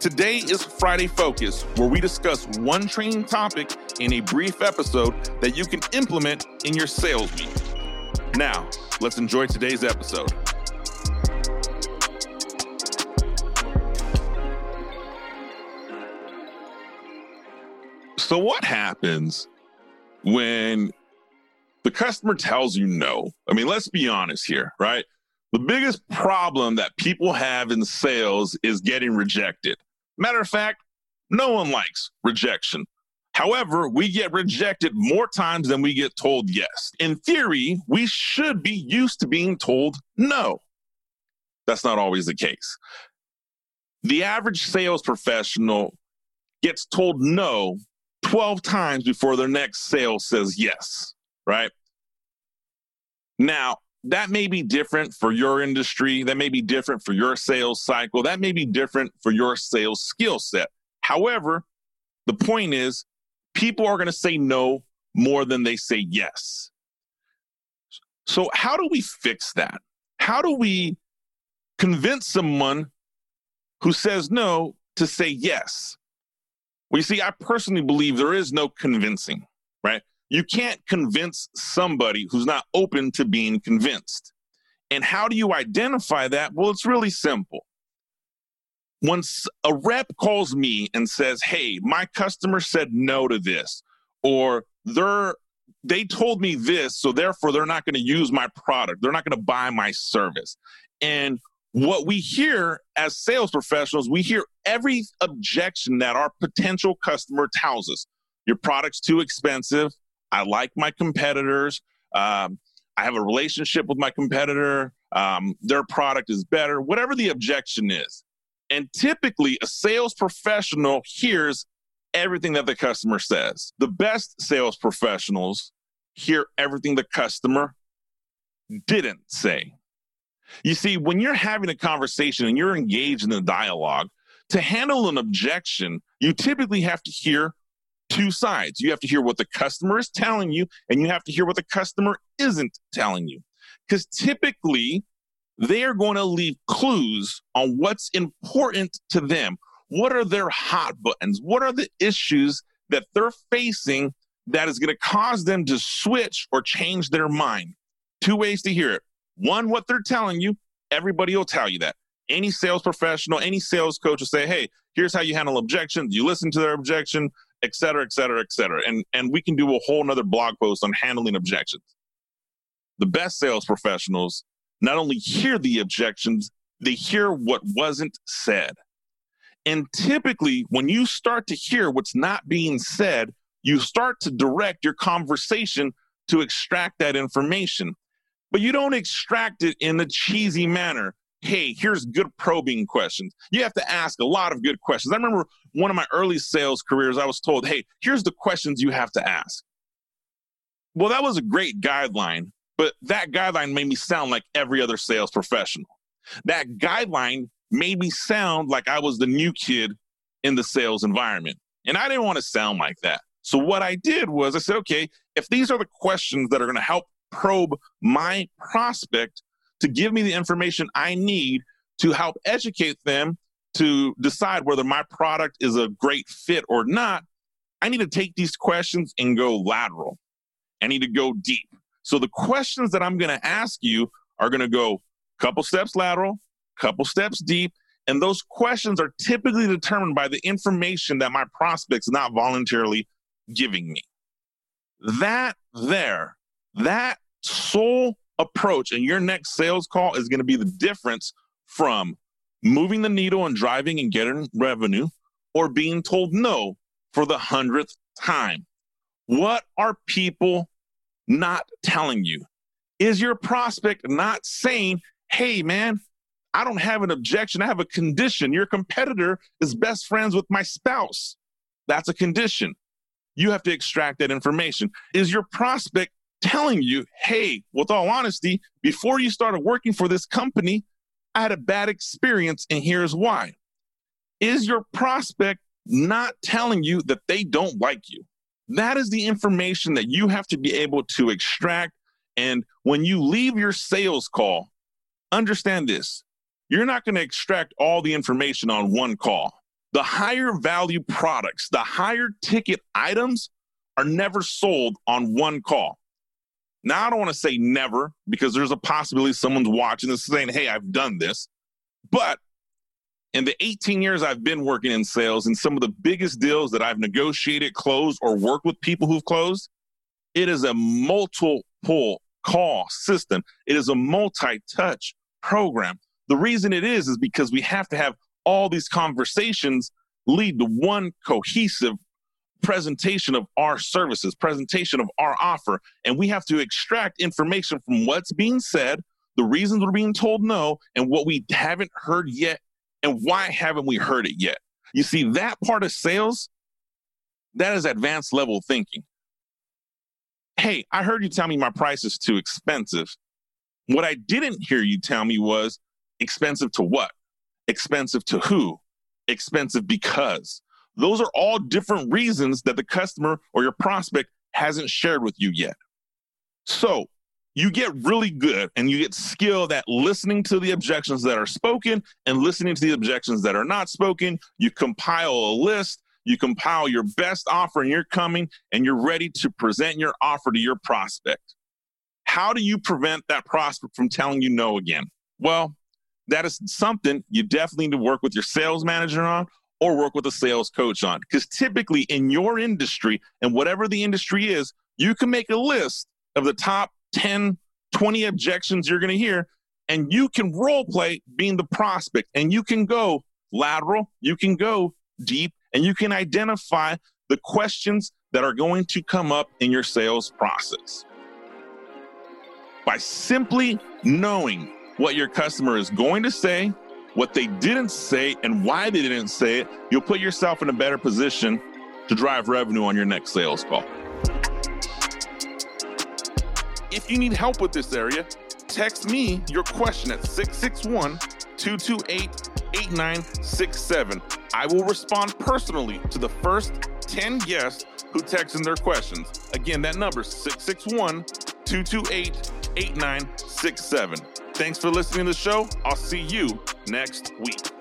Today is Friday Focus, where we discuss one training topic in a brief episode that you can implement in your sales week. Now, let's enjoy today's episode. So, what happens when the customer tells you no? I mean, let's be honest here, right? The biggest problem that people have in sales is getting rejected. Matter of fact, no one likes rejection. However, we get rejected more times than we get told yes. In theory, we should be used to being told no. That's not always the case. The average sales professional gets told no 12 times before their next sale says yes, right? Now, that may be different for your industry. That may be different for your sales cycle. That may be different for your sales skill set. However, the point is, people are going to say no more than they say yes. So, how do we fix that? How do we convince someone who says no to say yes? Well, you see, I personally believe there is no convincing, right? You can't convince somebody who's not open to being convinced. And how do you identify that? Well, it's really simple. Once a rep calls me and says, Hey, my customer said no to this, or they're they told me this, so therefore they're not going to use my product. They're not going to buy my service. And what we hear as sales professionals, we hear every objection that our potential customer tells us. Your product's too expensive. I like my competitors. Um, I have a relationship with my competitor. Um, their product is better, whatever the objection is. And typically, a sales professional hears everything that the customer says. The best sales professionals hear everything the customer didn't say. You see, when you're having a conversation and you're engaged in a dialogue, to handle an objection, you typically have to hear two sides. You have to hear what the customer is telling you, and you have to hear what the customer isn't telling you. Because typically, they are going to leave clues on what's important to them. What are their hot buttons? What are the issues that they're facing that is going to cause them to switch or change their mind? Two ways to hear it. One, what they're telling you, everybody will tell you that. Any sales professional, any sales coach will say, hey, here's how you handle objections. You listen to their objection, et cetera, et cetera, et cetera. And, and we can do a whole nother blog post on handling objections. The best sales professionals not only hear the objections, they hear what wasn't said. And typically, when you start to hear what's not being said, you start to direct your conversation to extract that information. But you don't extract it in a cheesy manner hey, here's good probing questions. You have to ask a lot of good questions. I remember one of my early sales careers, I was told, hey, here's the questions you have to ask. Well, that was a great guideline, but that guideline made me sound like every other sales professional. That guideline made me sound like I was the new kid in the sales environment. And I didn't want to sound like that. So what I did was I said, okay, if these are the questions that are going to help probe my prospect, to give me the information I need to help educate them to decide whether my product is a great fit or not, I need to take these questions and go lateral. I need to go deep. So the questions that I'm going to ask you are going to go a couple steps lateral, couple steps deep, and those questions are typically determined by the information that my prospect's not voluntarily giving me. That there, that sole approach and your next sales call is going to be the difference from moving the needle and driving and getting revenue or being told no for the hundredth time. What are people not telling you? Is your prospect not saying, hey, man, I don't have an objection. I have a condition. Your competitor is best friends with my spouse. That's a condition. you have to extract that information. Is your prospect telling you, hey, with all honesty, before you started working for this company, I had a bad experience, and here's why? Is your prospect not telling you that they don't like you? That is the information that you have to be able to extract. And when you leave your sales call, understand this you're not going to extract all the information on one call. The higher value products, the higher ticket items are never sold on one call. Now, I don't want to say never because there's a possibility someone's watching this saying, hey, I've done this. But in the 18 years I've been working in sales and some of the biggest deals that I've negotiated, closed, or worked with people who've closed, it is a multiple call system. It is a multi touch program. The reason it is, is because we have to have all these conversations lead to one cohesive presentation of our services, presentation of our offer. And we have to extract information from what's being said, the reasons we're being told no, and what we haven't heard yet, and why haven't we heard it yet. You see, that part of sales, that is advanced level thinking. Hey, I heard you tell me my price is too expensive. What I didn't hear you tell me was expensive to what? Expensive to who? Expensive because. Those are all different reasons that the customer or your prospect hasn't shared with you yet. So you get really good and you get skilled at listening to the objections that are spoken and listening to the objections that are not spoken. You compile a list, you compile your best offer, and you're coming and you're ready to present your offer to your prospect. How do you prevent that prospect from telling you no again? Well, that is something you definitely need to work with your sales manager on or work with a sales coach on. Because typically in your industry and whatever the industry is, you can make a list of the top 10, 20 objections you're going to hear, and you can role play being the prospect and you can go lateral, you can go deep, and you can identify the questions that are going to come up in your sales process. By simply knowing what your customer is going to say, what they didn't say, and why they didn't say it, you'll put yourself in a better position to drive revenue on your next sales call. If you need help with this area, text me your question at 661 228 8967. I will respond personally to the first 10 guests who text in their questions. Again, that number is 661 228 8967. Thanks for listening to the show. I'll see you next week.